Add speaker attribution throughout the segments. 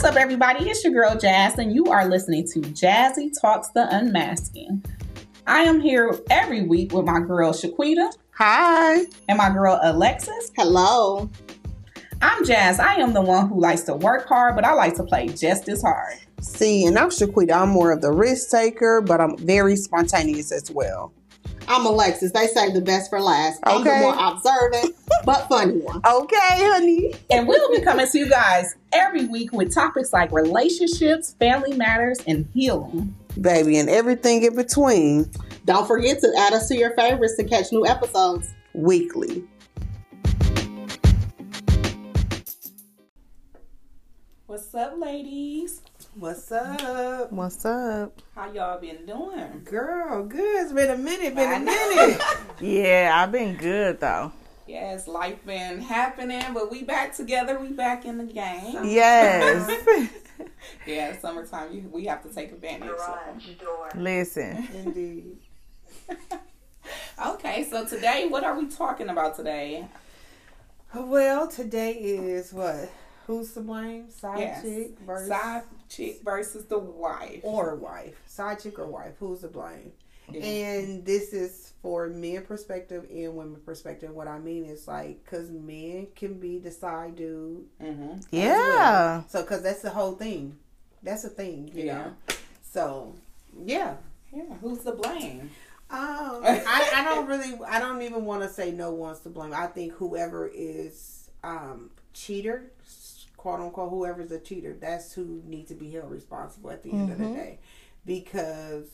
Speaker 1: What's up, everybody? It's your girl Jazz, and you are listening to Jazzy Talks the Unmasking. I am here every week with my girl Shaquita.
Speaker 2: Hi.
Speaker 1: And my girl Alexis.
Speaker 3: Hello.
Speaker 1: I'm Jazz. I am the one who likes to work hard, but I like to play just as hard.
Speaker 2: See, and I'm Shaquita. I'm more of the risk taker, but I'm very spontaneous as well.
Speaker 3: I'm Alexis. They say the best for last. I'm the more observant but funny one.
Speaker 2: Okay, honey.
Speaker 1: And we'll be coming to you guys every week with topics like relationships, family matters, and healing.
Speaker 2: Baby, and everything in between.
Speaker 3: Don't forget to add us to your favorites to catch new episodes
Speaker 2: weekly.
Speaker 1: What's up, ladies?
Speaker 4: What's up?
Speaker 2: What's up?
Speaker 1: How y'all been doing?
Speaker 4: Girl, good. It's been a minute, been a minute.
Speaker 2: yeah, I've been good though.
Speaker 1: Yes, life been happening, but we back together. We back in the game.
Speaker 2: Yes.
Speaker 1: yeah, summertime. You, we have to take advantage.
Speaker 2: Garage So. Listen,
Speaker 4: indeed.
Speaker 1: okay, so today, what are we talking about today?
Speaker 4: Well, today is what Who's to blame? Side yes. chick
Speaker 1: versus side chick versus the wife
Speaker 4: or wife. Side chick or wife. Who's to blame? Yeah. And this is for men perspective and women perspective. What I mean is like, cause men can be the side dude.
Speaker 2: Mm-hmm. Yeah.
Speaker 4: Well. So, cause that's the whole thing. That's the thing. You yeah. know. So, yeah.
Speaker 1: Yeah. Who's to blame?
Speaker 4: Um, I, I don't really. I don't even want to say no one's to blame. I think whoever is um cheater quote unquote whoever's a cheater, that's who needs to be held responsible at the end mm-hmm. of the mm-hmm. day. Because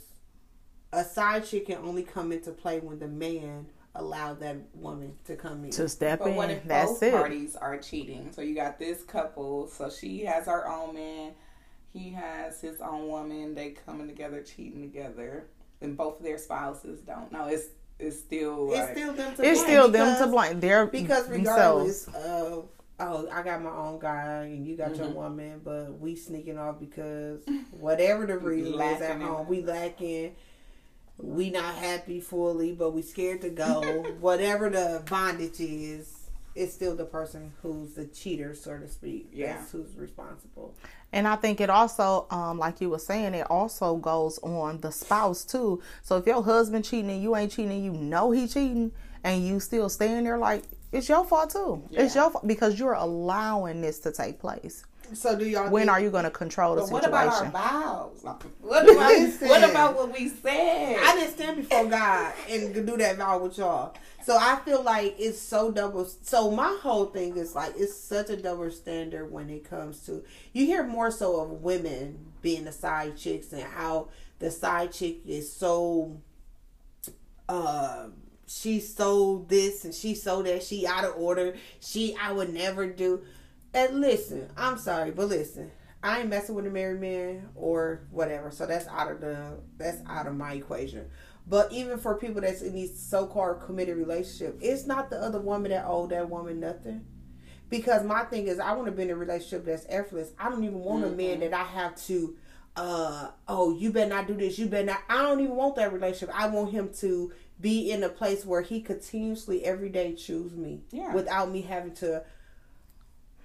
Speaker 4: a side chick can only come into play when the man allowed that woman to come in.
Speaker 2: To step
Speaker 1: but
Speaker 2: in.
Speaker 1: What if
Speaker 2: that's
Speaker 1: both
Speaker 2: it.
Speaker 1: parties are cheating? So you got this couple, so she has her own man, he has his own woman, they coming together cheating together. And both of their spouses don't know. It's it's still
Speaker 4: it's still them to
Speaker 2: it's
Speaker 4: blame
Speaker 2: still because, them to blame. They're
Speaker 4: because regardless themselves. of oh, I got my own guy and you got mm-hmm. your woman, but we sneaking off because whatever the reason is at home, we lacking. We not happy fully, but we scared to go. whatever the bondage is, it's still the person who's the cheater, so to speak. Yeah. That's who's responsible.
Speaker 2: And I think it also, um, like you were saying, it also goes on the spouse too. So if your husband cheating and you ain't cheating, you know he cheating, and you still staying there, like it's your fault too. Yeah. It's your fault because you're allowing this to take place.
Speaker 4: So do y'all?
Speaker 2: When think, are you going to control the situation?
Speaker 1: What about our vows? What about, what about what we said?
Speaker 4: I didn't stand before God and do that vow with y'all. So I feel like it's so double. So my whole thing is like it's such a double standard when it comes to you hear more so of women being the side chicks and how the side chick is so. Uh, she sold this and she sold that. She out of order. She I would never do. And listen, I'm sorry, but listen, I ain't messing with a married man or whatever. So that's out of the that's out of my equation. But even for people that's in these so-called committed relationship, it's not the other woman that owe that woman nothing. Because my thing is, I want to be in a relationship that's effortless. I don't even want mm-hmm. a man mm-hmm. that I have to, uh, oh, you better not do this. You better not. I don't even want that relationship. I want him to be in a place where he continuously every day choose me yeah. without me having to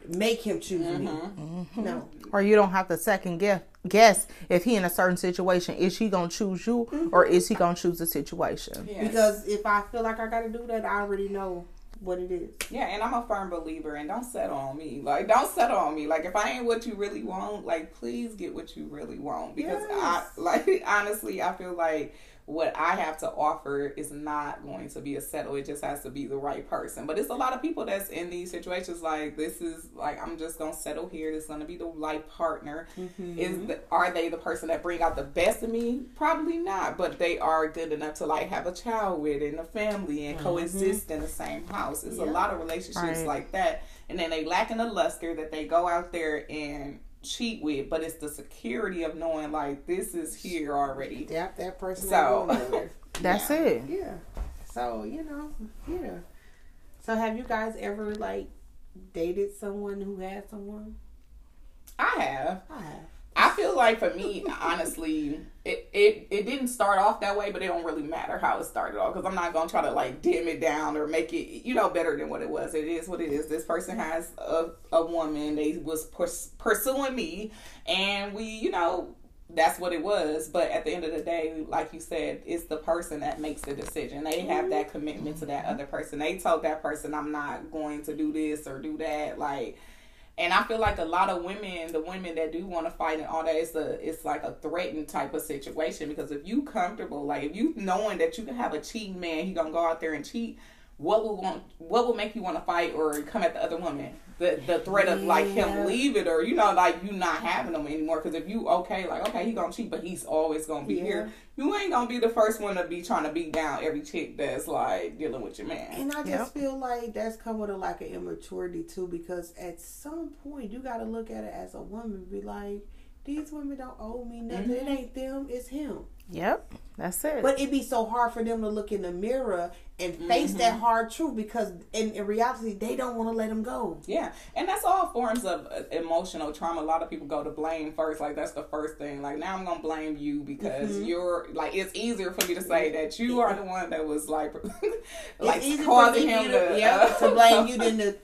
Speaker 4: make him choose mm-hmm. me. Mm-hmm. No.
Speaker 2: Or you don't have to second guess guess if he in a certain situation is he gonna choose you mm-hmm. or is he gonna choose the situation
Speaker 4: yes. because if i feel like i gotta do that i already know what it is
Speaker 1: yeah and i'm a firm believer and don't settle on me like don't settle on me like if i ain't what you really want like please get what you really want because yes. i like honestly i feel like what I have to offer is not going to be a settle. It just has to be the right person. But it's a lot of people that's in these situations like this is like I'm just gonna settle here. This is gonna be the life partner. Mm-hmm. Is the, are they the person that bring out the best of me? Probably not. But they are good enough to like have a child with and a family and mm-hmm. coexist in the same house. It's yeah. a lot of relationships right. like that. And then they lack in the luster that they go out there and cheat with, but it's the security of knowing like this is here already.
Speaker 4: Yeah, that person.
Speaker 2: So that's
Speaker 4: yeah.
Speaker 2: it.
Speaker 4: Yeah. So you know, yeah. So have you guys ever like dated someone who had someone?
Speaker 1: I have.
Speaker 4: I have.
Speaker 1: I feel like for me, honestly, it, it it didn't start off that way, but it don't really matter how it started off because I'm not gonna try to like dim it down or make it you know better than what it was. It is what it is. This person has a a woman. They was pers- pursuing me, and we you know that's what it was. But at the end of the day, like you said, it's the person that makes the decision. They have that commitment to that other person. They told that person, I'm not going to do this or do that. Like, and I feel like a lot of women, the women that do want to fight and all that, it's a it's like a threatened type of situation because if you comfortable, like if you knowing that you can have a cheating man, he gonna go out there and cheat. What will want? What will make you want to fight or come at the other woman? the the threat of like him leaving or you know like you not having them anymore because if you okay like okay he gonna cheat but he's always gonna be yeah. here you ain't gonna be the first one to be trying to beat down every chick that's like dealing with your man
Speaker 4: and i just yep. feel like that's come with a lack of immaturity too because at some point you got to look at it as a woman be like these women don't owe me nothing mm-hmm. it ain't them it's him
Speaker 2: Yep, that's it.
Speaker 4: But it'd be so hard for them to look in the mirror and face mm-hmm. that hard truth because in, in reality they don't want to let them go.
Speaker 1: Yeah, and that's all forms of uh, emotional trauma. A lot of people go to blame first. Like that's the first thing. Like now I'm gonna blame you because mm-hmm. you're like it's easier for me to say that you are the one that was like like causing him to,
Speaker 4: yeah, uh, to blame you than to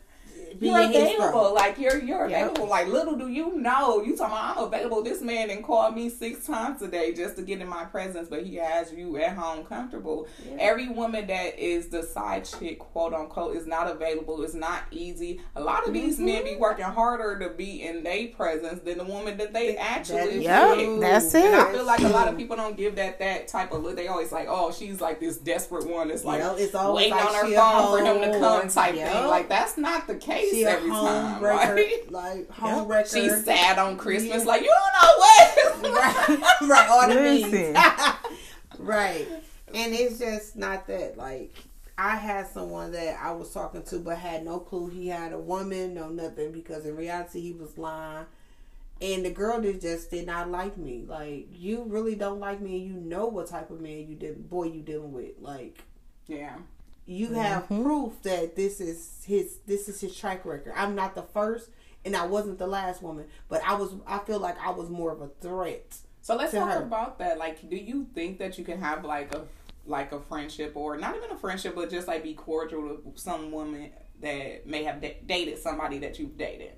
Speaker 1: you're available. Like you're you're available. Yep. Like little do you know, you talking about I'm available. This man didn't call me six times a day just to get in my presence, but he has you at home comfortable. Every woman that is the side chick, quote unquote, is not available. It's not easy. A lot of these mm-hmm. men be working harder to be in their presence than the woman that they actually.
Speaker 2: Yeah, that's it. And
Speaker 1: I feel like a lot of people don't give that that type of look. They always like, oh, she's like this desperate one. It's like it's waiting like on her phone for him to come type yep. thing. Like that's not the case face she every time.
Speaker 4: Right? Like home yep.
Speaker 1: She sad on Christmas. Yeah. Like you don't know what.
Speaker 4: right, right. All the means. right, and it's just not that. Like I had someone that I was talking to, but had no clue he had a woman, no nothing, because in reality he was lying. And the girl did just did not like me. Like you really don't like me, and you know what type of man you did, boy, you dealing with. Like,
Speaker 1: yeah
Speaker 4: you have mm-hmm. proof that this is his this is his track record. I'm not the first and I wasn't the last woman, but I was I feel like I was more of a threat.
Speaker 1: So let's talk her. about that. Like do you think that you can have like a like a friendship or not even a friendship but just like be cordial with some woman that may have dated somebody that you've dated?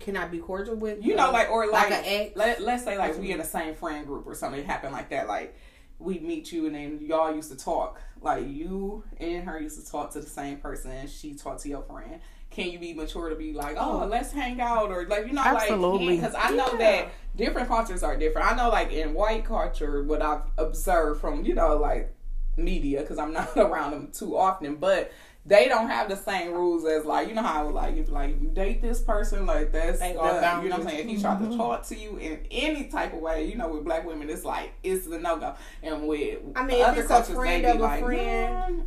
Speaker 4: Can I be cordial with
Speaker 1: you know like or like, like let, let's say like we in the same friend group or something happened like that like we meet you and then y'all used to talk like you and her used to talk to the same person she talked to your friend can you be mature to be like oh, oh. let's hang out or like you know Absolutely. like because i know yeah. that different cultures are different i know like in white culture what i've observed from you know like media because i'm not around them too often but they don't have the same rules as like you know how like if like you date this person like that's the, you know what I'm saying if he tried to mm-hmm. talk to you in any type of way you know with black women it's like it's the no go and with
Speaker 4: I mean other if it's a friend of a like, friend.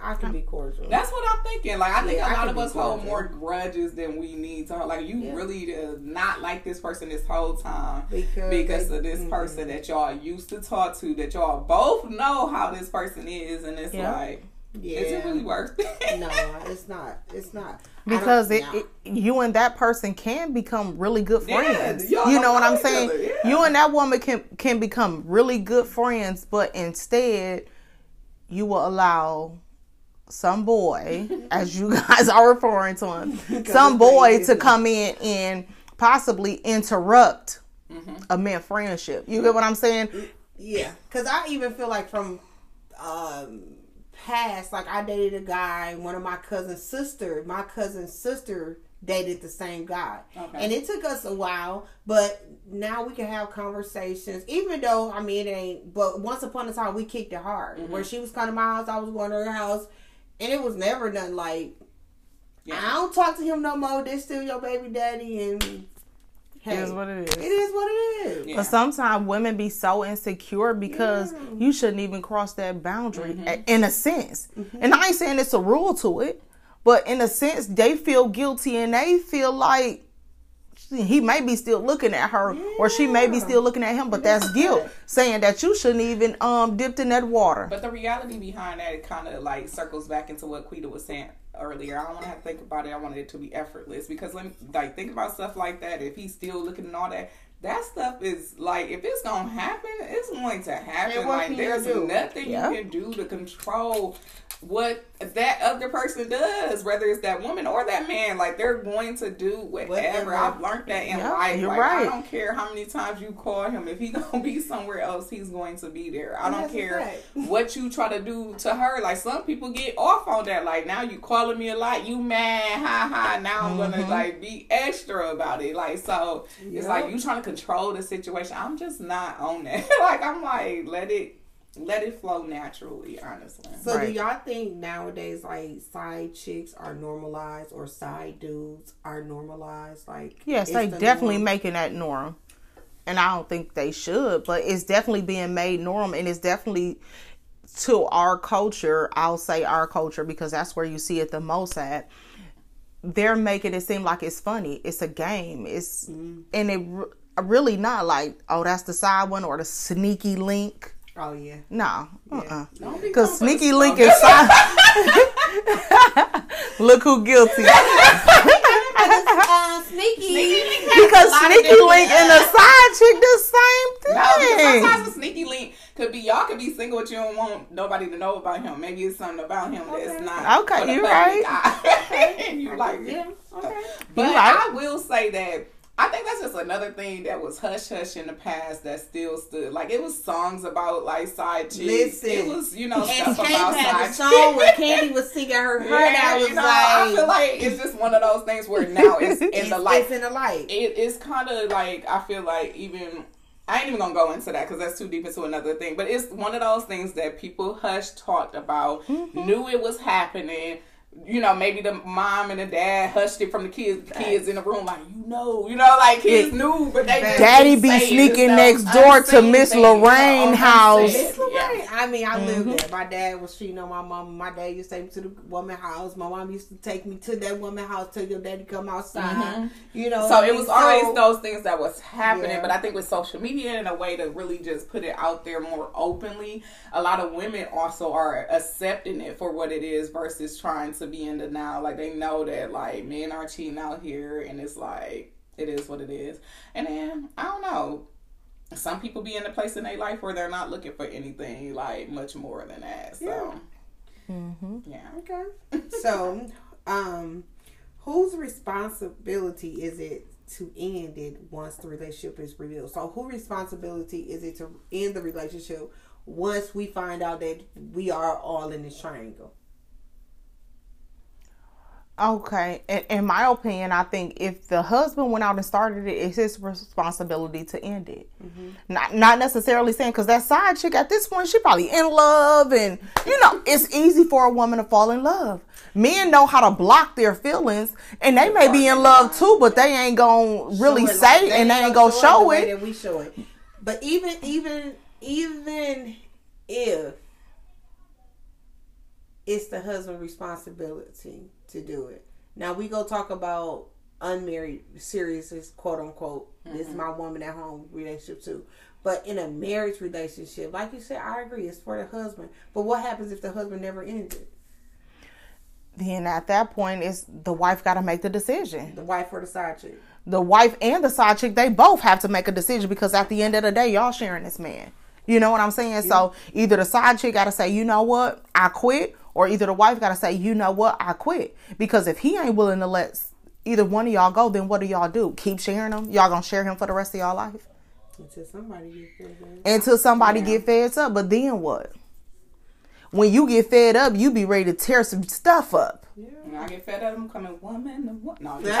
Speaker 4: I can be cordial.
Speaker 1: That's what I'm thinking. Like I think yeah, a lot of us hold more grudges than we need to. Like you yeah. really uh, not like this person this whole time because, because they, of this mm-hmm. person that y'all used to talk to. That y'all both know how this person is, and it's yeah. like yeah. Is it really worth it?
Speaker 4: no, it's not. It's not.
Speaker 2: Because it, it, you and that person can become really good friends. Yeah, you know what I'm saying? Yeah. You and that woman can can become really good friends, but instead you will allow some boy, as you guys are referring to him, some boy to come in and possibly interrupt mm-hmm. a man friendship. You get what I'm saying?
Speaker 4: Yeah, because I even feel like from um, past, like I dated a guy, one of my cousin's sister, my cousin's sister dated the same guy. Okay. And it took us a while, but now we can have conversations. Even though I mean it ain't but once upon a time we kicked it hard. Mm-hmm. Where she was coming to my house, I was going to her house, and it was never done like yeah. I don't talk to him no more. This still your baby daddy and
Speaker 2: Hey, it is what it is.
Speaker 4: It is what it is.
Speaker 2: Yeah. But sometimes women be so insecure because yeah. you shouldn't even cross that boundary mm-hmm. in a sense. Mm-hmm. And I ain't saying it's a rule to it, but in a sense, they feel guilty and they feel like he may be still looking at her yeah. or she may be still looking at him but that's guilt saying that you shouldn't even um dipped in that water
Speaker 1: but the reality behind that it kind of like circles back into what Quita was saying earlier. I don't want to have to think about it. I wanted it to be effortless because, let me, like, think about stuff like that. If he's still looking and all that, that stuff is like if it's gonna happen, it's going to happen. Like there's nothing you can do to control what that other person does, whether it's that woman or that man. Like they're going to do whatever. whatever. I've learned that in yep, life. Like right. I don't care how many times you call him. If he gonna be somewhere else, he's going to be there. I don't care what you try to do to her. Like some people get off on that. Like now you calling me a lot, you mad, ha ha. Now I'm mm-hmm. gonna like be extra about it. Like so, yep. it's like you trying to control the situation. I'm just not on that. like I'm like let it let it flow naturally, honestly.
Speaker 4: So right. do y'all think nowadays like side chicks are normalized or side dudes are normalized? Like
Speaker 2: Yes, they the definitely norm? making that norm. And I don't think they should, but it's definitely being made norm and it's definitely to our culture, I'll say our culture because that's where you see it the most at. They're making it seem like it's funny. It's a game. It's mm. and it really not like, oh, that's the side one or the sneaky link
Speaker 4: Oh yeah.
Speaker 2: No. Uh. uh Because Sneaky Link is side. Look who guilty.
Speaker 4: uh, sneaky. sneaky
Speaker 2: because Sneaky Link and a side chick the same thing.
Speaker 1: No, because sometimes a Sneaky Link could be y'all could be single, but you don't want nobody to know about him. Maybe it's something about him okay. that's not.
Speaker 2: Okay, you're right.
Speaker 1: and you like, yeah, okay. But right. I will say that I think that's just another thing that was hush hush in the past that still stood. Like it was songs about like side chicks. Listen, it was you know
Speaker 4: and stuff about had side a song where Kandi was singing her heart yeah, out. Was you know, like, I
Speaker 1: feel like it's just one of those things where now it's in
Speaker 4: it's,
Speaker 1: the light.
Speaker 4: It's in the light.
Speaker 1: It, it's kind of like I feel like even I ain't even gonna go into that because that's too deep into another thing. But it's one of those things that people hush talked about, mm-hmm. knew it was happening you know, maybe the mom and the dad hushed it from the kids, kids in the room, like you know, you know, like kids yeah. knew, but they
Speaker 2: daddy be sneaking next door to Miss Lorraine house. Miss
Speaker 4: Lorraine. I mean, I mm-hmm. lived there. My dad was cheating on my mom. My dad used to take me to the woman house. My mom used to take me to that woman house till your daddy come outside. Mm-hmm. You know,
Speaker 1: so it was so, always those things that was happening. Yeah. But I think with social media and a way to really just put it out there more openly, a lot of women also are accepting it for what it is versus trying to be in the now. Like they know that like men are cheating out here, and it's like it is what it is. And then I don't know. Some people be in a place in their life where they're not looking for anything like much more than that. So
Speaker 4: yeah, mm-hmm. yeah. okay. so, um, whose responsibility is it to end it once the relationship is revealed? So, whose responsibility is it to end the relationship once we find out that we are all in this triangle?
Speaker 2: Okay, in, in, my opinion, I think if the husband went out and started it, it's his responsibility to end it. Mm-hmm. Not not necessarily saying because that side chick at this point she probably in love, and you know it's easy for a woman to fall in love. Men know how to block their feelings, and they may be in love too, but they ain't gonna really say they and they ain't gonna show it.
Speaker 4: We show it. But even even even if it's the husband's responsibility to do it. Now we go talk about unmarried, serious, quote unquote. Mm-hmm. This is my woman at home relationship too. But in a marriage relationship, like you said, I agree, it's for the husband. But what happens if the husband never ends it?
Speaker 2: Then at that point, it's the wife got to make the decision.
Speaker 4: The wife or the side chick.
Speaker 2: The wife and the side chick, they both have to make a decision because at the end of the day, y'all sharing this man. You know what I'm saying? Yeah. So either the side chick got to say, you know what, I quit, or either the wife got to say, you know what, I quit. Because if he ain't willing to let either one of y'all go, then what do y'all do? Keep sharing him? Y'all gonna share him for the rest of y'all life?
Speaker 4: Until somebody get fed up.
Speaker 2: Until somebody yeah. get fed up. But then what? When you get fed up, you be ready to tear some stuff up.
Speaker 1: Yeah. When I get fed up, I'm coming woman. What? No. but no,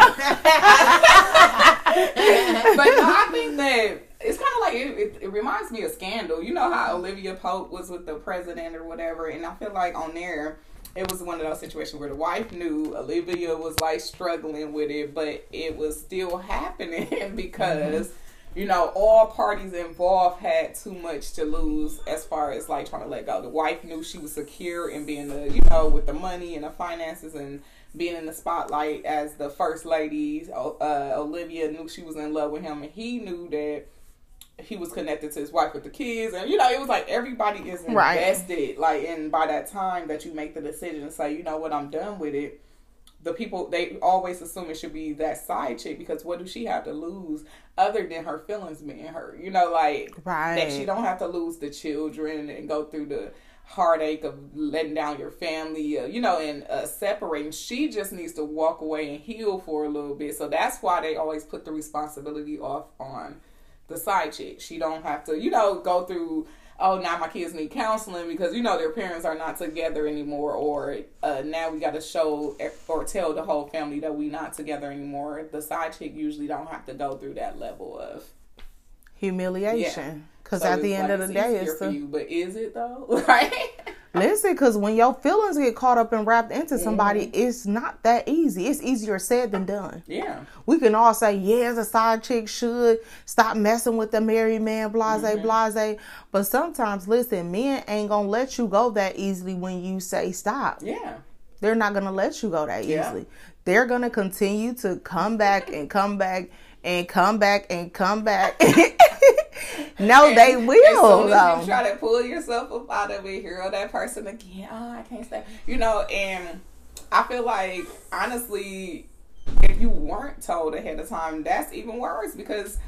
Speaker 1: I think that it's kind of like it, it, it, reminds me of Scandal. You know how Olivia Pope was with the president or whatever, and I feel like on there it was one of those situations where the wife knew Olivia was like struggling with it, but it was still happening because. Mm-hmm. You know, all parties involved had too much to lose as far as like trying to let go. The wife knew she was secure in being the, you know, with the money and the finances and being in the spotlight as the first lady. Uh, Olivia knew she was in love with him, and he knew that he was connected to his wife with the kids and you know it was like everybody is invested right. like and by that time that you make the decision to say you know what i'm done with it the people they always assume it should be that side chick because what does she have to lose other than her feelings being hurt? You know, like
Speaker 2: right.
Speaker 1: that she don't have to lose the children and go through the heartache of letting down your family, uh, you know, and uh, separating. She just needs to walk away and heal for a little bit. So that's why they always put the responsibility off on the side chick. She don't have to, you know, go through. Oh, now my kids need counseling because you know their parents are not together anymore, or uh, now we got to show or tell the whole family that we not together anymore. The side chick usually don't have to go through that level of
Speaker 2: humiliation. Yeah because so at the end like, of the day, it's
Speaker 1: the, you, but is it though? right?
Speaker 2: Listen, because when your feelings get caught up and wrapped into somebody, it's not that easy. It's easier said than done.
Speaker 1: Yeah.
Speaker 2: We can all say, yes, a side chick should stop messing with the married man, blase, mm-hmm. blase. But sometimes, listen, men ain't going to let you go that easily when you say stop.
Speaker 1: Yeah.
Speaker 2: They're not going to let you go that easily. Yeah. They're going to continue to come back and come back and come back and come back. no, and, they will.
Speaker 1: As soon though. you try to pull yourself up out of it, hear that person again. Oh, I can't stay. You know, and I feel like honestly, if you weren't told ahead of time, that's even worse because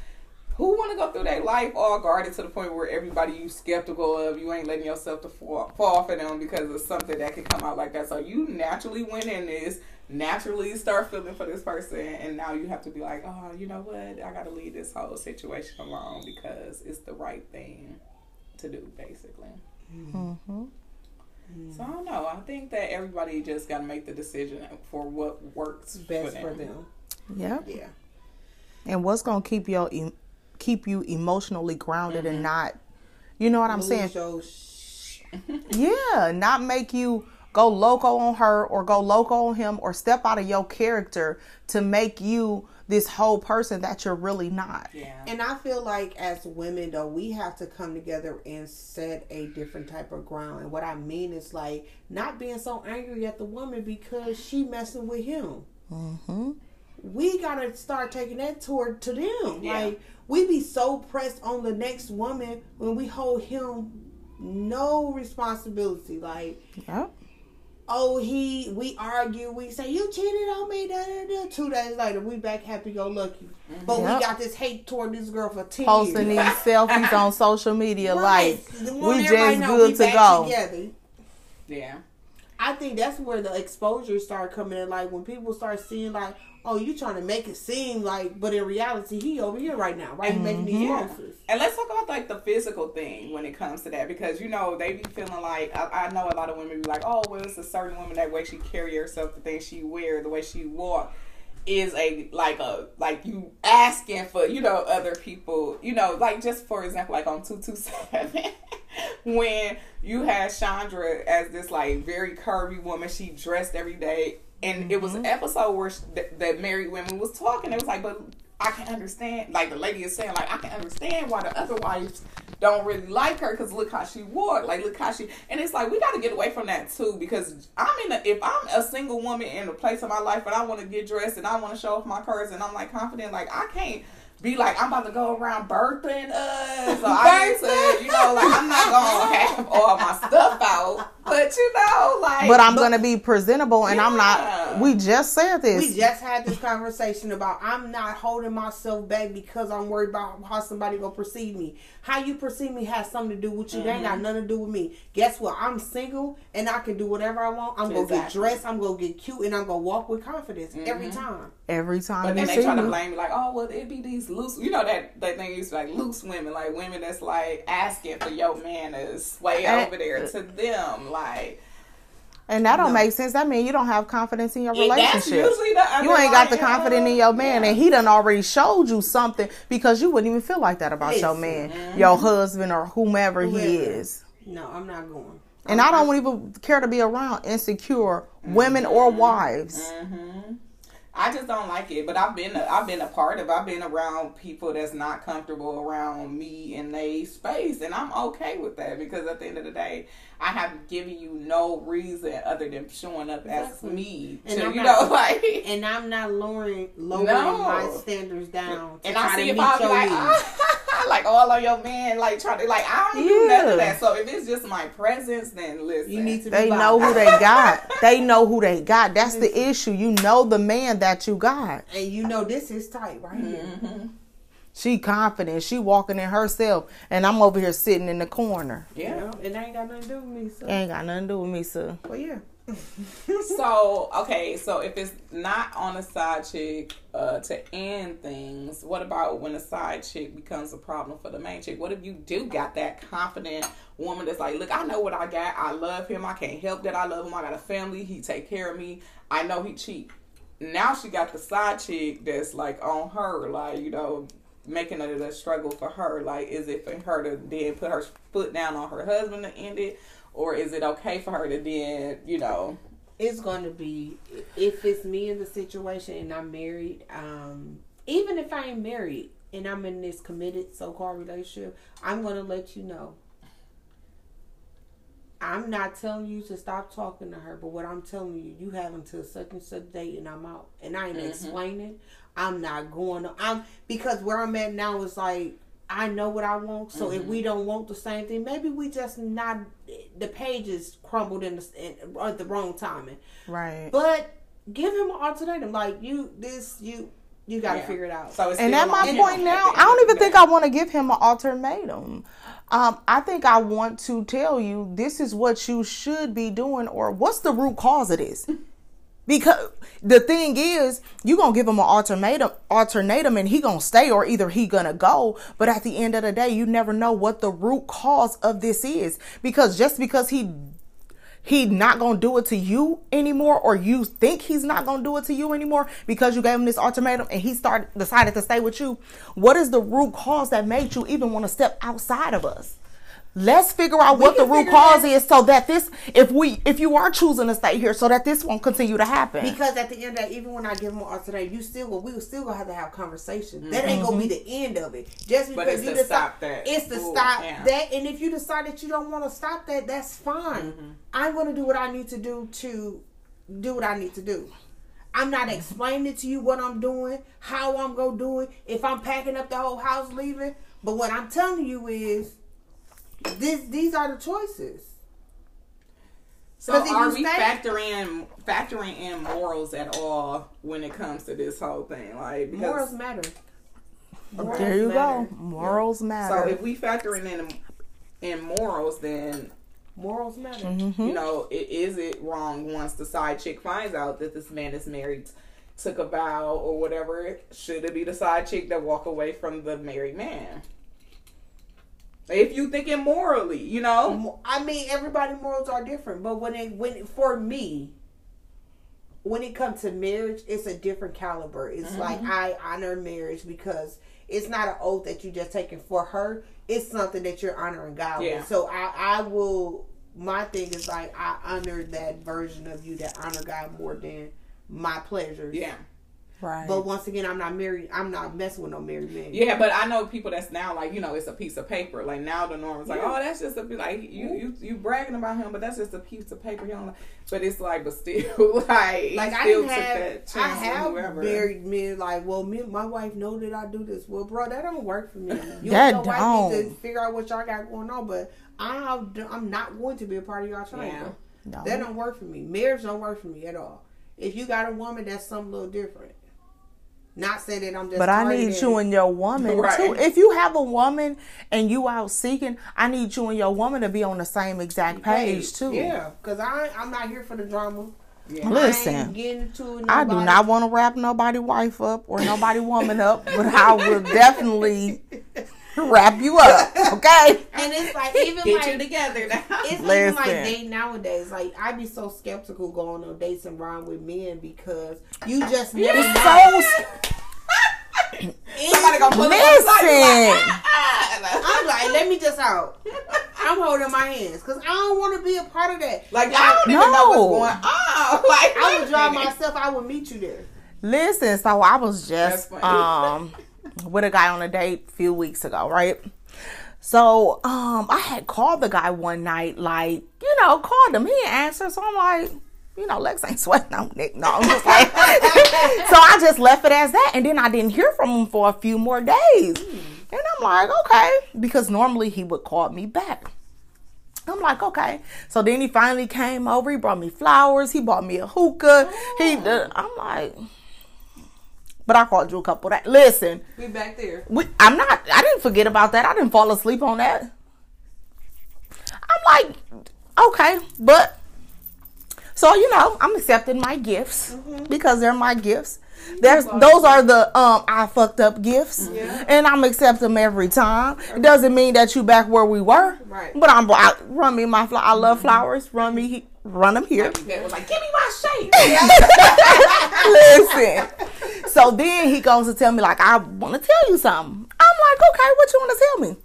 Speaker 1: who want to go through their life all guarded to the point where everybody you skeptical of, you ain't letting yourself to fall, fall for them because of something that could come out like that. So you naturally went in this naturally start feeling for this person and now you have to be like oh you know what? I gotta leave this whole situation alone because it's the right thing to do basically. Mm-hmm. so i don't know. I think that everybody just gotta make the decision for what works
Speaker 4: best for them, for them.
Speaker 2: yeah
Speaker 4: yeah.
Speaker 2: And what's gonna keep you keep you emotionally grounded mm-hmm. and not you know what i'm Lose saying? sh- yeah not make you go loco on her or go loco on him or step out of your character to make you this whole person that you're really not.
Speaker 4: Yeah. And I feel like as women though, we have to come together and set a different type of ground. And what I mean is like not being so angry at the woman because she messing with him. Mm-hmm. We gotta start taking that toward to them. Yeah. Like we be so pressed on the next woman when we hold him no responsibility. Like
Speaker 2: yep
Speaker 4: oh he we argue we say you cheated on me da, da, da. two days later we back happy go lucky mm-hmm. but yep. we got this hate toward this girl for 10
Speaker 2: posting years. these selfies on social media right. like we just good to go
Speaker 1: together. yeah
Speaker 4: I think that's where the exposure start coming in. Like when people start seeing like, oh, you trying to make it seem like, but in reality, he over here right now, right? Mm-hmm. Making these mm-hmm. monsters.
Speaker 1: And let's talk about like the physical thing when it comes to that, because you know they be feeling like I, I know a lot of women be like, oh, well, it's a certain woman that way she carry herself, the things she wear, the way she walk is a like a like you asking for you know other people you know like just for example like on 227 when you had Sandra as this like very curvy woman she dressed every day and mm-hmm. it was an mm-hmm. episode where she, that, that married women was talking it was like but I can understand like the lady is saying like I can understand why the other wives don't really like her because look how she wore like look how she and it's like we got to get away from that too because i'm in a if i'm a single woman in a place of my life and i want to get dressed and i want to show off my curves and i'm like confident like i can't be like, I'm about to go around birthing us. So I need to, you know, like I'm not gonna have all my stuff out. But you know, like
Speaker 2: But I'm but, gonna be presentable and yeah. I'm not we just said this.
Speaker 4: We just had this conversation about I'm not holding myself back because I'm worried about how somebody gonna perceive me. How you perceive me has something to do with you. Mm-hmm. That ain't got mm-hmm. nothing to do with me. Guess what? I'm single and I can do whatever I want. I'm exactly. gonna get dressed, I'm gonna get cute, and I'm gonna walk with confidence mm-hmm. every time.
Speaker 2: Every time.
Speaker 1: But then they try to blame me like, oh well it be these loose you know that that thing used to like loose women, like women that's like asking for your manners way and, over there to them, like
Speaker 2: and that don't no. make sense. That means you don't have confidence in your relationship. you ain't got the confidence in your man, yeah. and he done already showed you something because you wouldn't even feel like that about Listen, your man, your husband, or whomever, whomever, he is.
Speaker 4: No, I'm not going.
Speaker 2: And I'm, I do not even care to be around insecure mm-hmm. women or wives.
Speaker 1: Mm-hmm. I just don't like it. But I've been a, I've been a part of. I've been around people that's not comfortable around me in their space, and I'm okay with that because at the end of the day, I haven't given you no reason other than showing up exactly. as me. And to, I'm you not, know, like,
Speaker 4: and I'm not lowering lowering no. my standards down.
Speaker 1: and I see if I'll be like, I like all of your men like trying to like I don't do none of that. So if it's just my presence, then listen.
Speaker 4: You need to.
Speaker 2: They
Speaker 4: be
Speaker 2: know who they got. they know who they got. That's the issue. You know the man that you got.
Speaker 4: and you know this is tight right here.
Speaker 2: She confident. She walking in herself, and I'm over here sitting in the corner.
Speaker 1: Yeah.
Speaker 4: it ain't got nothing to do with me. So,
Speaker 2: Ain't got nothing to do with me, sir.
Speaker 4: well, yeah.
Speaker 1: So okay, so if it's not on a side chick uh, to end things, what about when a side chick becomes a problem for the main chick? What if you do got that confident woman that's like, look, I know what I got. I love him. I can't help that I love him. I got a family. He take care of me. I know he cheat. Now she got the side chick that's like on her, like you know, making it a struggle for her. Like, is it for her to then put her foot down on her husband to end it? Or is it okay for her to then, you know,
Speaker 4: it's going to be if it's me in the situation and I'm married. Um, even if I ain't married and I'm in this committed so-called relationship, I'm going to let you know. I'm not telling you to stop talking to her, but what I'm telling you, you have until such and such date, and I'm out. And I ain't explaining. I'm not going. To, I'm because where I'm at now is like I know what I want. So if we don't want the same thing, maybe we just not the pages crumbled in the in, at the wrong timing.
Speaker 2: Right.
Speaker 4: But give him an ultimatum. Like you, this you you got to
Speaker 1: Yeah.
Speaker 4: figure it out.
Speaker 1: So it's
Speaker 2: And at my point
Speaker 1: at
Speaker 2: now, I don't even think. I want to give him an ultimatum. Um, I think I want to tell you this is what you should be doing, or what's the root cause of this? Because the thing is, you gonna give him an ultimatum, alternatum, and he gonna stay, or either he gonna go. But at the end of the day, you never know what the root cause of this is. Because just because he he not gonna do it to you anymore, or you think he's not gonna do it to you anymore because you gave him this ultimatum and he started decided to stay with you. What is the root cause that made you even want to step outside of us? Let's figure out what the root cause is so that this if we if you are choosing to stay here so that this won't continue to happen.
Speaker 4: Because at the end of that, even when I give him an ultimatum, you still go. We will still gonna have to have conversation. That ain't gonna be the end of it. Just because
Speaker 1: it's
Speaker 4: you decide,
Speaker 1: stop that.
Speaker 4: it's to
Speaker 1: Ooh,
Speaker 4: stop
Speaker 1: yeah.
Speaker 4: that. And if you decide that you don't want to stop that, that's fine.
Speaker 1: Mm-hmm.
Speaker 4: I'm gonna do what I need to do to do what I need to do. I'm not explaining to you what I'm doing, how I'm gonna do it, if I'm packing up the whole house leaving. But what I'm telling you is, this these are the choices.
Speaker 1: So
Speaker 4: 'Cause if
Speaker 1: are we
Speaker 4: stay-
Speaker 1: factoring factoring in morals at all when it comes to this whole thing? Like because,
Speaker 4: Morals matter. Morals
Speaker 2: there you
Speaker 4: matter.
Speaker 2: go. Morals matter.
Speaker 1: So if we factoring in in morals, then
Speaker 4: Morals matter.
Speaker 2: Mm-hmm.
Speaker 1: you know, it, is it wrong once the side chick finds out that this man is married, took a vow or whatever? Should it be the side chick that walk away from the married man? If you thinking morally, you know,
Speaker 4: I mean, everybody morals are different, but when it when for me, when it comes to marriage, it's a different caliber. It's mm-hmm. like I honor marriage because it's not an oath that you just taking for her. It's something that you're honoring God
Speaker 1: Yeah.
Speaker 4: with. So I I will. My thing is like I honor that version of you that honor God more than my pleasures.
Speaker 1: yeah.
Speaker 2: Right.
Speaker 4: But once again, I'm not married. I'm not messing with no married man.
Speaker 1: Yeah, but I know people that's now like you know it's a piece of paper. Like now the norm is like,
Speaker 4: Yeah.
Speaker 1: oh, that's just a like you mm-hmm. you you bragging about him, but that's just a piece of paper. He don't like, but it's like, but still like
Speaker 4: Like
Speaker 1: he
Speaker 4: I didn't
Speaker 1: took
Speaker 4: have,
Speaker 1: that
Speaker 4: I have married men like, well, me, my wife know that I do this. Well, bro, that don't work for me. You
Speaker 2: That
Speaker 4: and your wife need to figure out what y'all got going on. But I'm I'm not going to be a part of y'all triangle.
Speaker 2: No.
Speaker 4: That don't work for me. Marriage don't work for me at all. If you got a woman, that's something a little different. Not saying that I'm just.
Speaker 2: But I need you and your woman
Speaker 1: Right.
Speaker 2: too. If you have a woman and you out seeking, I need you and your woman to be on the same exact page too.
Speaker 4: Yeah, because I, I'm not here for the drama.
Speaker 1: Yeah.
Speaker 4: I
Speaker 2: Listen,
Speaker 4: it.
Speaker 2: I do not want to wrap nobody wife up or nobody woman up, but I will definitely wrap you up. Okay.
Speaker 4: And it's like even
Speaker 1: Get
Speaker 4: like
Speaker 1: you together now.
Speaker 4: It's even like
Speaker 2: Listen.
Speaker 4: dating nowadays. Like I'd be so skeptical going on dates and around with men because you just never know.
Speaker 2: so
Speaker 1: Somebody gonna pull it on the side,
Speaker 2: listen.
Speaker 1: like, ah.
Speaker 4: I'm like, let me just out. I'm holding my hands because I don't want to be a part of that.
Speaker 1: Like I don't even know what's going on. Like
Speaker 4: I would drive myself. I would meet you there.
Speaker 2: Listen, so I was just um with a guy on a date a few weeks ago, right? So um I had called the guy one night, like, you know, called him. He didn't answer, so I'm like, you know, Lex ain't sweating on Nick. No, I'm just like so I just left it as that and then I didn't hear from him for a few more days. And I'm like, okay, because normally he would call me back. I'm like, okay. So then he finally came over. He brought me flowers. He bought me a hookah. He, uh, I'm like, but I called you a couple that. Listen,
Speaker 4: We back there.
Speaker 2: we, I'm not. I didn't forget about that. I didn't fall asleep on that. I'm like, okay, but so you know, I'm accepting my gifts because they're my gifts. There's those are the um I fucked up gifts, and I'm accept them every time. It doesn't mean that you back where we were,
Speaker 4: Right.
Speaker 2: But I'm I, run me my. I love flowers. Run me, run them here.
Speaker 1: Was like, give me my shape.
Speaker 2: Listen. So then he goes to tell me, like, I want to tell you something. I'm like, okay, what you want to tell me?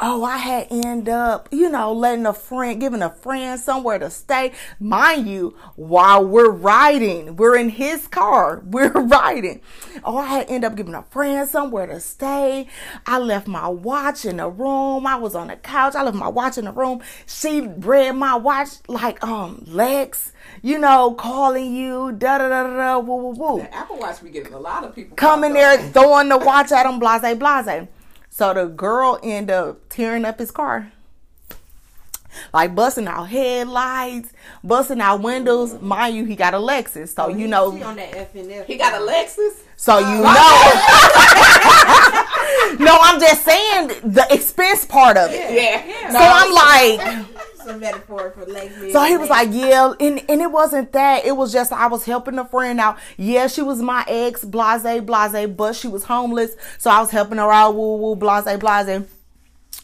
Speaker 2: Oh, I had end up, you know, letting a friend, giving a friend somewhere to stay. Mind you, while we're riding, we're in his car, we're riding. Oh, I had end up giving a friend somewhere to stay. I left my watch in the room. I was on the couch. I left my watch in the room. She read my watch like um Lex, you know, calling you, da da da da woo woo woo
Speaker 1: Apple Watch be getting a lot of people
Speaker 2: coming there throwing the watch at him, blase, blase. So the girl end up tearing up his car. Like busting out headlights, busting out windows. Mind you, he got a Lexus. So oh, you
Speaker 4: She
Speaker 2: know
Speaker 4: on that F and F.
Speaker 1: He got a Lexus.
Speaker 2: so you uh, know. no, I'm just saying the expense part of it.
Speaker 1: Yeah.
Speaker 2: So I'm like,
Speaker 4: some metaphor for legs.
Speaker 2: So he was like, yeah, and, and it wasn't that. It was just I was helping a friend out. Yeah, she was my ex, blase, blase, but she was homeless. So I was helping her out, woo, woo, blase, blase.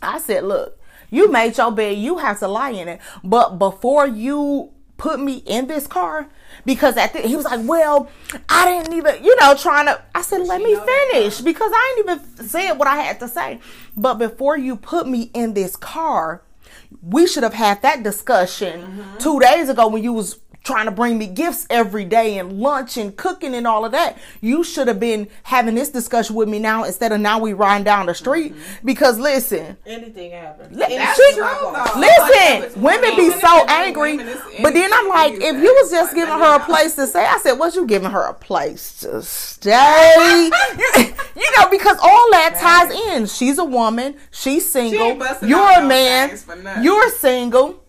Speaker 2: I said, look, you made your bed, you have to lie in it. But before you put me in this car, because at the, he was like, well, I didn't even, you know, trying to. I said, let me finish because I ain't even said what I had to say. But before you put me in this car, we should have had that discussion mm-hmm. two days ago when you was trying to bring me gifts every day and lunch and cooking and all of that. You should have been having this discussion with me now instead of now we riding down the street. Because listen,
Speaker 4: anything.
Speaker 2: Li- she- Listen, women be so angry, but then I'm like, if you was just giving her a place to stay, I said, "What you giving her a place to stay?" you know, because all that ties in. She's a woman. She's single. You're a man.
Speaker 1: things for nothing.
Speaker 2: You're single.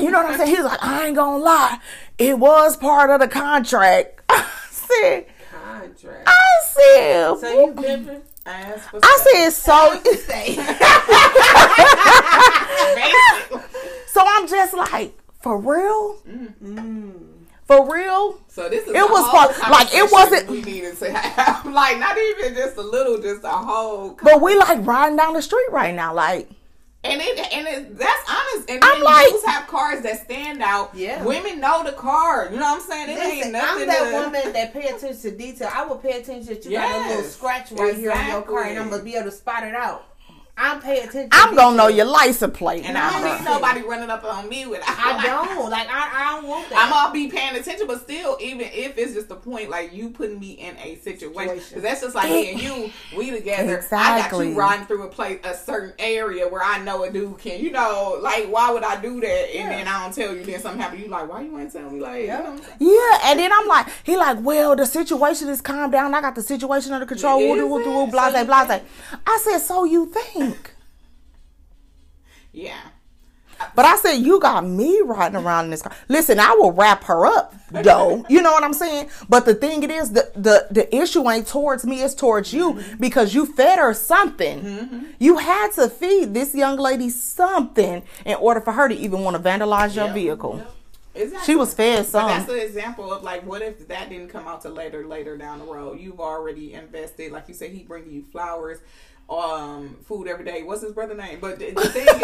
Speaker 2: You know what I'm saying? He was like, "I ain't gonna lie, it was part of the contract." I said,
Speaker 4: Contract.
Speaker 2: "I said."
Speaker 4: So you pimping?
Speaker 2: I
Speaker 1: sex.
Speaker 2: said so. So I'm just like, for real?
Speaker 1: Mm.
Speaker 2: For real?
Speaker 1: So this is
Speaker 2: It was part- like, it wasn't-
Speaker 1: we needed to have. Like not even just a little, just a whole.
Speaker 2: But we like riding down the street right now. Like,
Speaker 1: And it and it, that's honest. And
Speaker 2: I'm
Speaker 1: then
Speaker 2: like-
Speaker 1: dudes have cars that stand out.
Speaker 4: Yeah.
Speaker 1: Women know the car. You know what I'm saying? It ain't
Speaker 4: Listen,
Speaker 1: nothing.
Speaker 4: I'm that
Speaker 1: to,
Speaker 4: woman that pay attention to detail. I will pay attention that you got a little scratch right here on your car, and. I'm gonna be able to spot it out. I'm paying attention.
Speaker 2: I'm gonna know
Speaker 4: detail.
Speaker 2: your license plate.
Speaker 1: And I don't
Speaker 2: number.
Speaker 1: need nobody running up on me with.
Speaker 4: I don't like. I, I don't want that.
Speaker 1: I'm gonna be paying attention, but still, even if it's just the point, like you putting me in a situation, because that's just like me and you, we together. Exactly. I got you riding through a place, a certain area where I know a dude can, you know, like why would I do that? And then I don't tell you, then something happen. You like, why you ain't tell me? Like, you know what I'm saying?
Speaker 2: Yeah, and then I'm like, he like, well, the situation is calmed down. I got the situation under control.
Speaker 1: Is
Speaker 2: Woo, woo, woo, blase,
Speaker 1: you
Speaker 2: blase. I said, so you think?
Speaker 1: Yeah.
Speaker 2: But I said, you got me riding around in this car. Listen, I will wrap her up, though. You know what I'm saying? But the thing it is, the, the, the issue ain't towards me, it's towards you mm-hmm. because you fed her something. Mm-hmm. You had to feed this young lady something in order for her to even want to vandalize your
Speaker 1: Yep.
Speaker 2: vehicle.
Speaker 1: Exactly.
Speaker 2: She was fed
Speaker 1: But
Speaker 2: some.
Speaker 1: that's an example of like, what if that didn't come out to later, later down the road? You've already invested, like you said, he bringing you flowers, um, food every day. What's his brother name? But the, the thing is,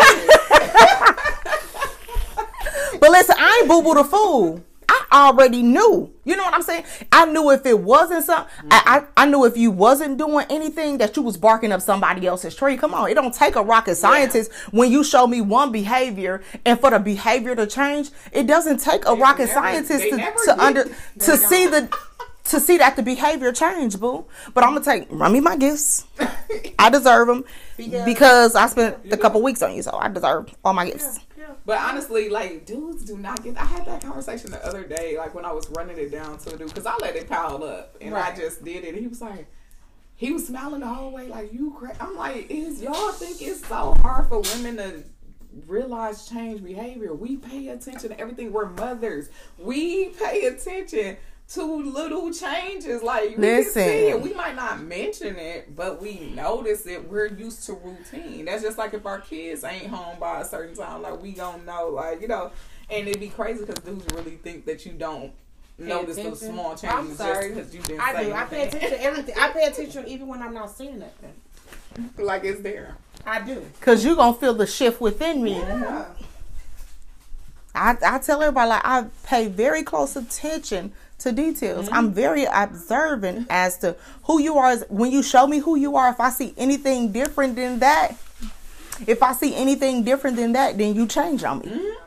Speaker 2: But listen, I ain't boo boo the fool. I already knew. You know what I'm saying? I knew if it wasn't something. I, I I knew if you wasn't doing anything that you was barking up somebody else's tree. Come on, it don't take a rocket scientist when you show me one behavior and for the behavior to change. It doesn't take a rocket
Speaker 1: never-
Speaker 2: scientist
Speaker 1: they
Speaker 2: to, to under to see the to see that the behavior change, boo. But I'm gonna take run me my gifts. I deserve them because I spent a couple weeks on you, so I deserve all my gifts.
Speaker 1: But honestly, like dudes do not get. I had that conversation the other day, like when I was running it down to a dude, because I let it pile up and I just did it. He was like, he was smiling the whole way like you cra-. I'm like, is y'all think it's so hard for women to realize change behavior? We pay attention to everything. We're mothers. We pay attention to little changes. Like we Listen. can see it. We might not mention it, but we notice it. We're used to routine. That's just like if our kids ain't home by a certain time, like we gonna know, like you know. And it'd be crazy because dudes really think that you don't notice those small changes. I'm sorry because you didn't. I do. Anything. I
Speaker 4: pay attention to everything. I pay attention even when I'm not seeing nothing.
Speaker 1: Like it's there.
Speaker 4: I do.
Speaker 2: Cause you're gonna feel the shift within me. Yeah. I I tell everybody like I pay very close attention to details. Mm-hmm. I'm very observant as to who you are. When you show me who you are, if I see anything different than that, if I see anything different than that, then you change on me.
Speaker 1: Mm-hmm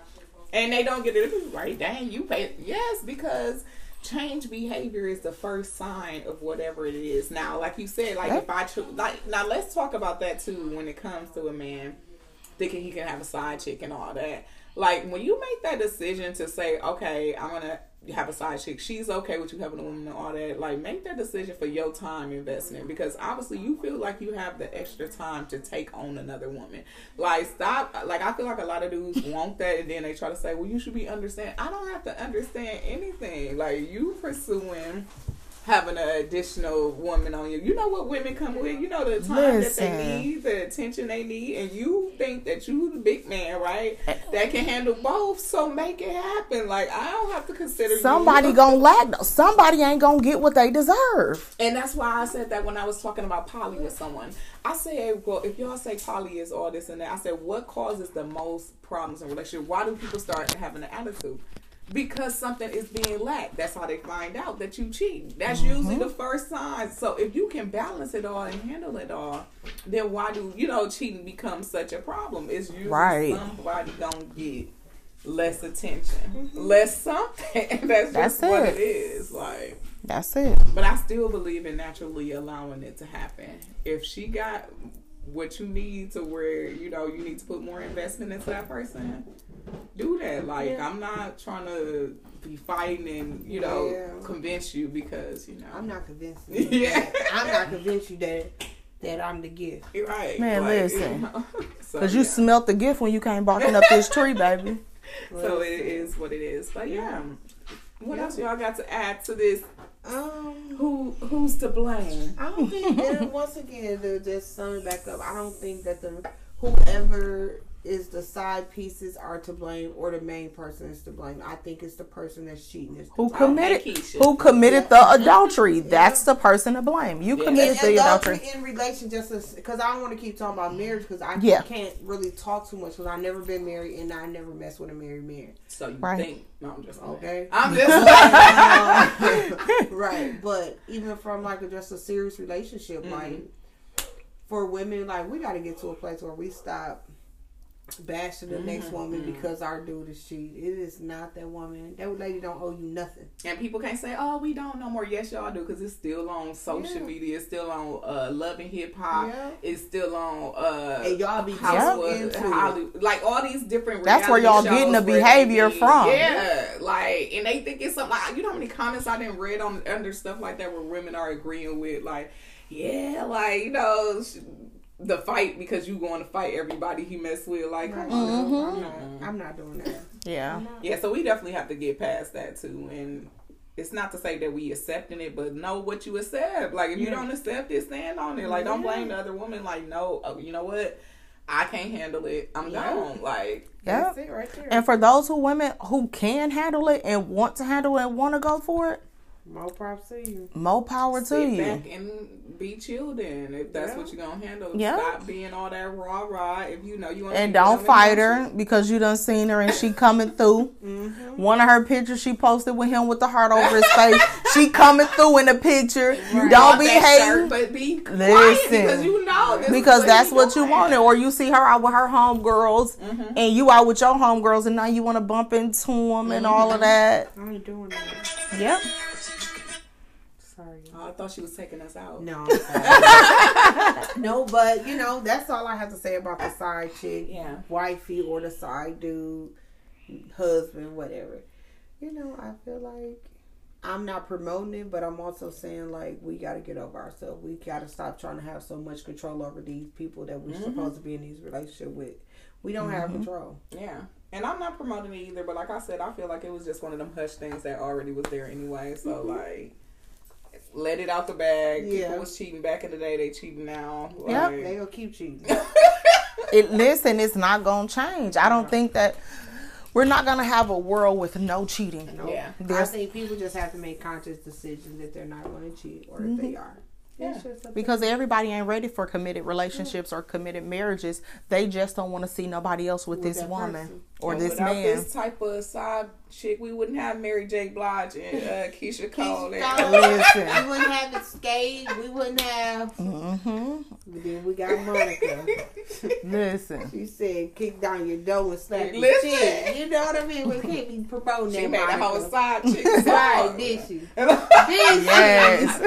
Speaker 1: and they don't get it right. Dang, you pay yes because change behavior is the first sign of whatever it is. Now, like you said, like if I cho- like now, let's talk about that too when it comes to a man thinking he can have a side chick and all that. Like when you make that decision to say, okay, I'm gonna have a side chick, she's okay with you having a woman and all that. Like, make that decision for your time investment because obviously you feel like you have the extra time to take on another woman. Like, stop. Like, I feel like a lot of dudes want that and then they try to say, well, you should be understand. I don't have to understand anything. Like, you pursuing having an additional woman on you. You know what women come with. You know the time Listen. that they need, the attention they need, and you think that you the big man, right? That can handle both. So make it happen. Like I don't have to consider
Speaker 2: somebody
Speaker 1: you.
Speaker 2: gonna lack. Somebody ain't gonna get what they deserve.
Speaker 1: And that's why I said that when I was talking about poly with someone. I said, well, if y'all say poly is all this and that, I said, what causes the most problems in relationship? Why do people start having an attitude? Because something is being lacked. That's how they find out that you cheat. That's mm-hmm. usually the first sign. So if you can balance it all and handle it all, then why do you know cheating becomes such a problem? It's usually right. somebody gonna get less attention, mm-hmm. less something. That's, That's just it. what it is. Like
Speaker 2: that's it.
Speaker 1: But I still believe in naturally allowing it to happen. If she got what you need to where you know you need to put more investment into that person do that. Like yeah. I'm not trying to be fighting and you know yeah. convince you because you know
Speaker 4: I'm not convinced. yeah, I'm not convinced you that that I'm the gift.
Speaker 1: You're right,
Speaker 2: man. Like, listen, because you, know? so, you yeah. smelt the gift when you came barking up this tree, baby.
Speaker 1: so it is what it is. But yeah, what else y'all got to add to this?
Speaker 4: Um,
Speaker 1: who who's to blame?
Speaker 4: I don't think. and once again, to just sum it back up, I don't think that the whoever is the side pieces are to blame or the main person is to blame. I think it's the person that's cheating. Is
Speaker 2: who committed who committed yeah. the adultery? That's the person to blame. You yeah. committed and, the adultery.
Speaker 4: in relation just because I don't want to keep talking about marriage because I yeah. can't really talk too much because I've never been married and I never mess with a married man.
Speaker 1: So you right. think? No, I'm just
Speaker 4: okay. I'm just right, but even from like a, just a serious relationship, mm-hmm. like for women, like we got to get to a place where we stop bashing the mm-hmm. next woman mm-hmm. because our dude is cheat. It is not that woman. That lady don't owe you nothing.
Speaker 1: And people can't say, "Oh, we don't no more." Yes, y'all do because it's still on social yeah. media. It's still on uh, Love and Hip Hop. Yeah. It's still on. Uh,
Speaker 4: and y'all be Hollywood,
Speaker 1: Hollywood, like all these different.
Speaker 2: That's where y'all getting the behavior from.
Speaker 1: Yeah, like and they think it's something. Like, you know how many comments I didn't read on under stuff like that where women are agreeing with like. Yeah, like you know, the fight because you going to fight everybody he messed with. Like,
Speaker 4: mm-hmm. I'm, not, I'm not doing that.
Speaker 2: Yeah,
Speaker 1: yeah. So we definitely have to get past that too, and it's not to say that we accepting it, but know what you accept. Like, if yeah. you don't accept it, stand on it. Like, don't blame the other woman. Like, no, oh, you know what? I can't handle it. I'm yeah. gone. Like,
Speaker 2: yeah, right there. And for those who women who can handle it and want to handle it and want to go for it,
Speaker 4: more power to you.
Speaker 2: More power
Speaker 1: Sit
Speaker 2: to you.
Speaker 1: Back and be chill then. If that's yeah. what you're gonna handle. Yeah. Stop being all that rah rah. If you know you want
Speaker 2: And don't fight her because you done seen her and she coming through. mm-hmm. One of her pictures she posted with him with the heart over his face. she coming through in the picture. Right. Don't be hating.
Speaker 1: But be listen because you know
Speaker 2: because that's what you wanted. Or you see her out with her homegirls mm-hmm. and you out with your homegirls and now you want to bump into them mm-hmm. and all of that.
Speaker 4: I ain't doing that.
Speaker 2: Yep
Speaker 1: sorry. Oh, I thought she was taking us out.
Speaker 4: No, no, but you know that's all I have to say about the side chick,
Speaker 1: yeah,
Speaker 4: wifey or the side dude, husband, whatever. You know, I feel like I'm not promoting it, but I'm also saying like we got to get over ourselves. We got to stop trying to have so much control over these people that we're mm-hmm. supposed to be in these relationships with. We don't mm-hmm. have control.
Speaker 1: Yeah. And I'm not promoting it either, but like I said, I feel like it was just one of them hush things that already was there anyway. So mm-hmm. like let it out the bag. Yeah. People was cheating back in the day, they cheating now.
Speaker 4: Like, yep. They gonna keep cheating.
Speaker 2: it listen, it's not gonna change. I don't think that we're not gonna have a world with no cheating.
Speaker 4: No. Yeah. There's, I think people just have to make conscious decisions that they're not gonna cheat or mm-hmm. if they mm-hmm. are.
Speaker 2: Yeah. Because everybody ain't ready for committed relationships or committed marriages. They just don't want to see nobody else with, with this woman person. or and this man.
Speaker 1: This type of side chick, we wouldn't have Mary J. Blige and uh, Keyshia Cole.
Speaker 4: Keyshia Cole. Listen, we wouldn't have Xscape. We wouldn't have. Mm-hmm. then we got Monica.
Speaker 2: Listen,
Speaker 4: she said, "Kick down your door and slap your chin." You know what I mean? We can't be promoting she that. She made
Speaker 1: Monica. a whole side chick.
Speaker 4: right? Did she? did she?
Speaker 2: Yes.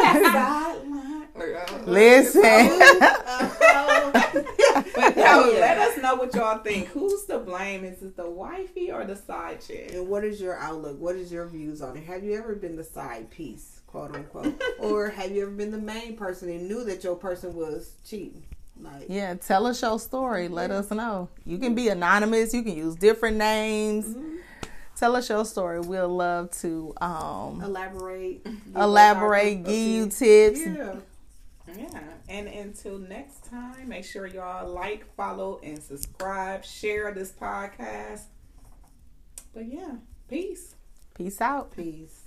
Speaker 2: Listen.
Speaker 1: But no, let us know what y'all think. Who's to blame? Is it the wifey or the side chick?
Speaker 4: And what is your outlook? What is your views on it? Have you ever been the side piece, quote unquote, or have you ever been the main person and knew that your person was cheating?
Speaker 2: Like, yeah, tell us your story. Let yeah. us know. You can be anonymous. You can use different names. Mm-hmm. Tell us your story. We'll love to um,
Speaker 4: elaborate,
Speaker 2: elaborate, give you tips.
Speaker 1: Yeah. Yeah. And until next time, make sure y'all like, follow, and subscribe. Share this podcast. But yeah, peace.
Speaker 2: Peace out.
Speaker 4: Peace.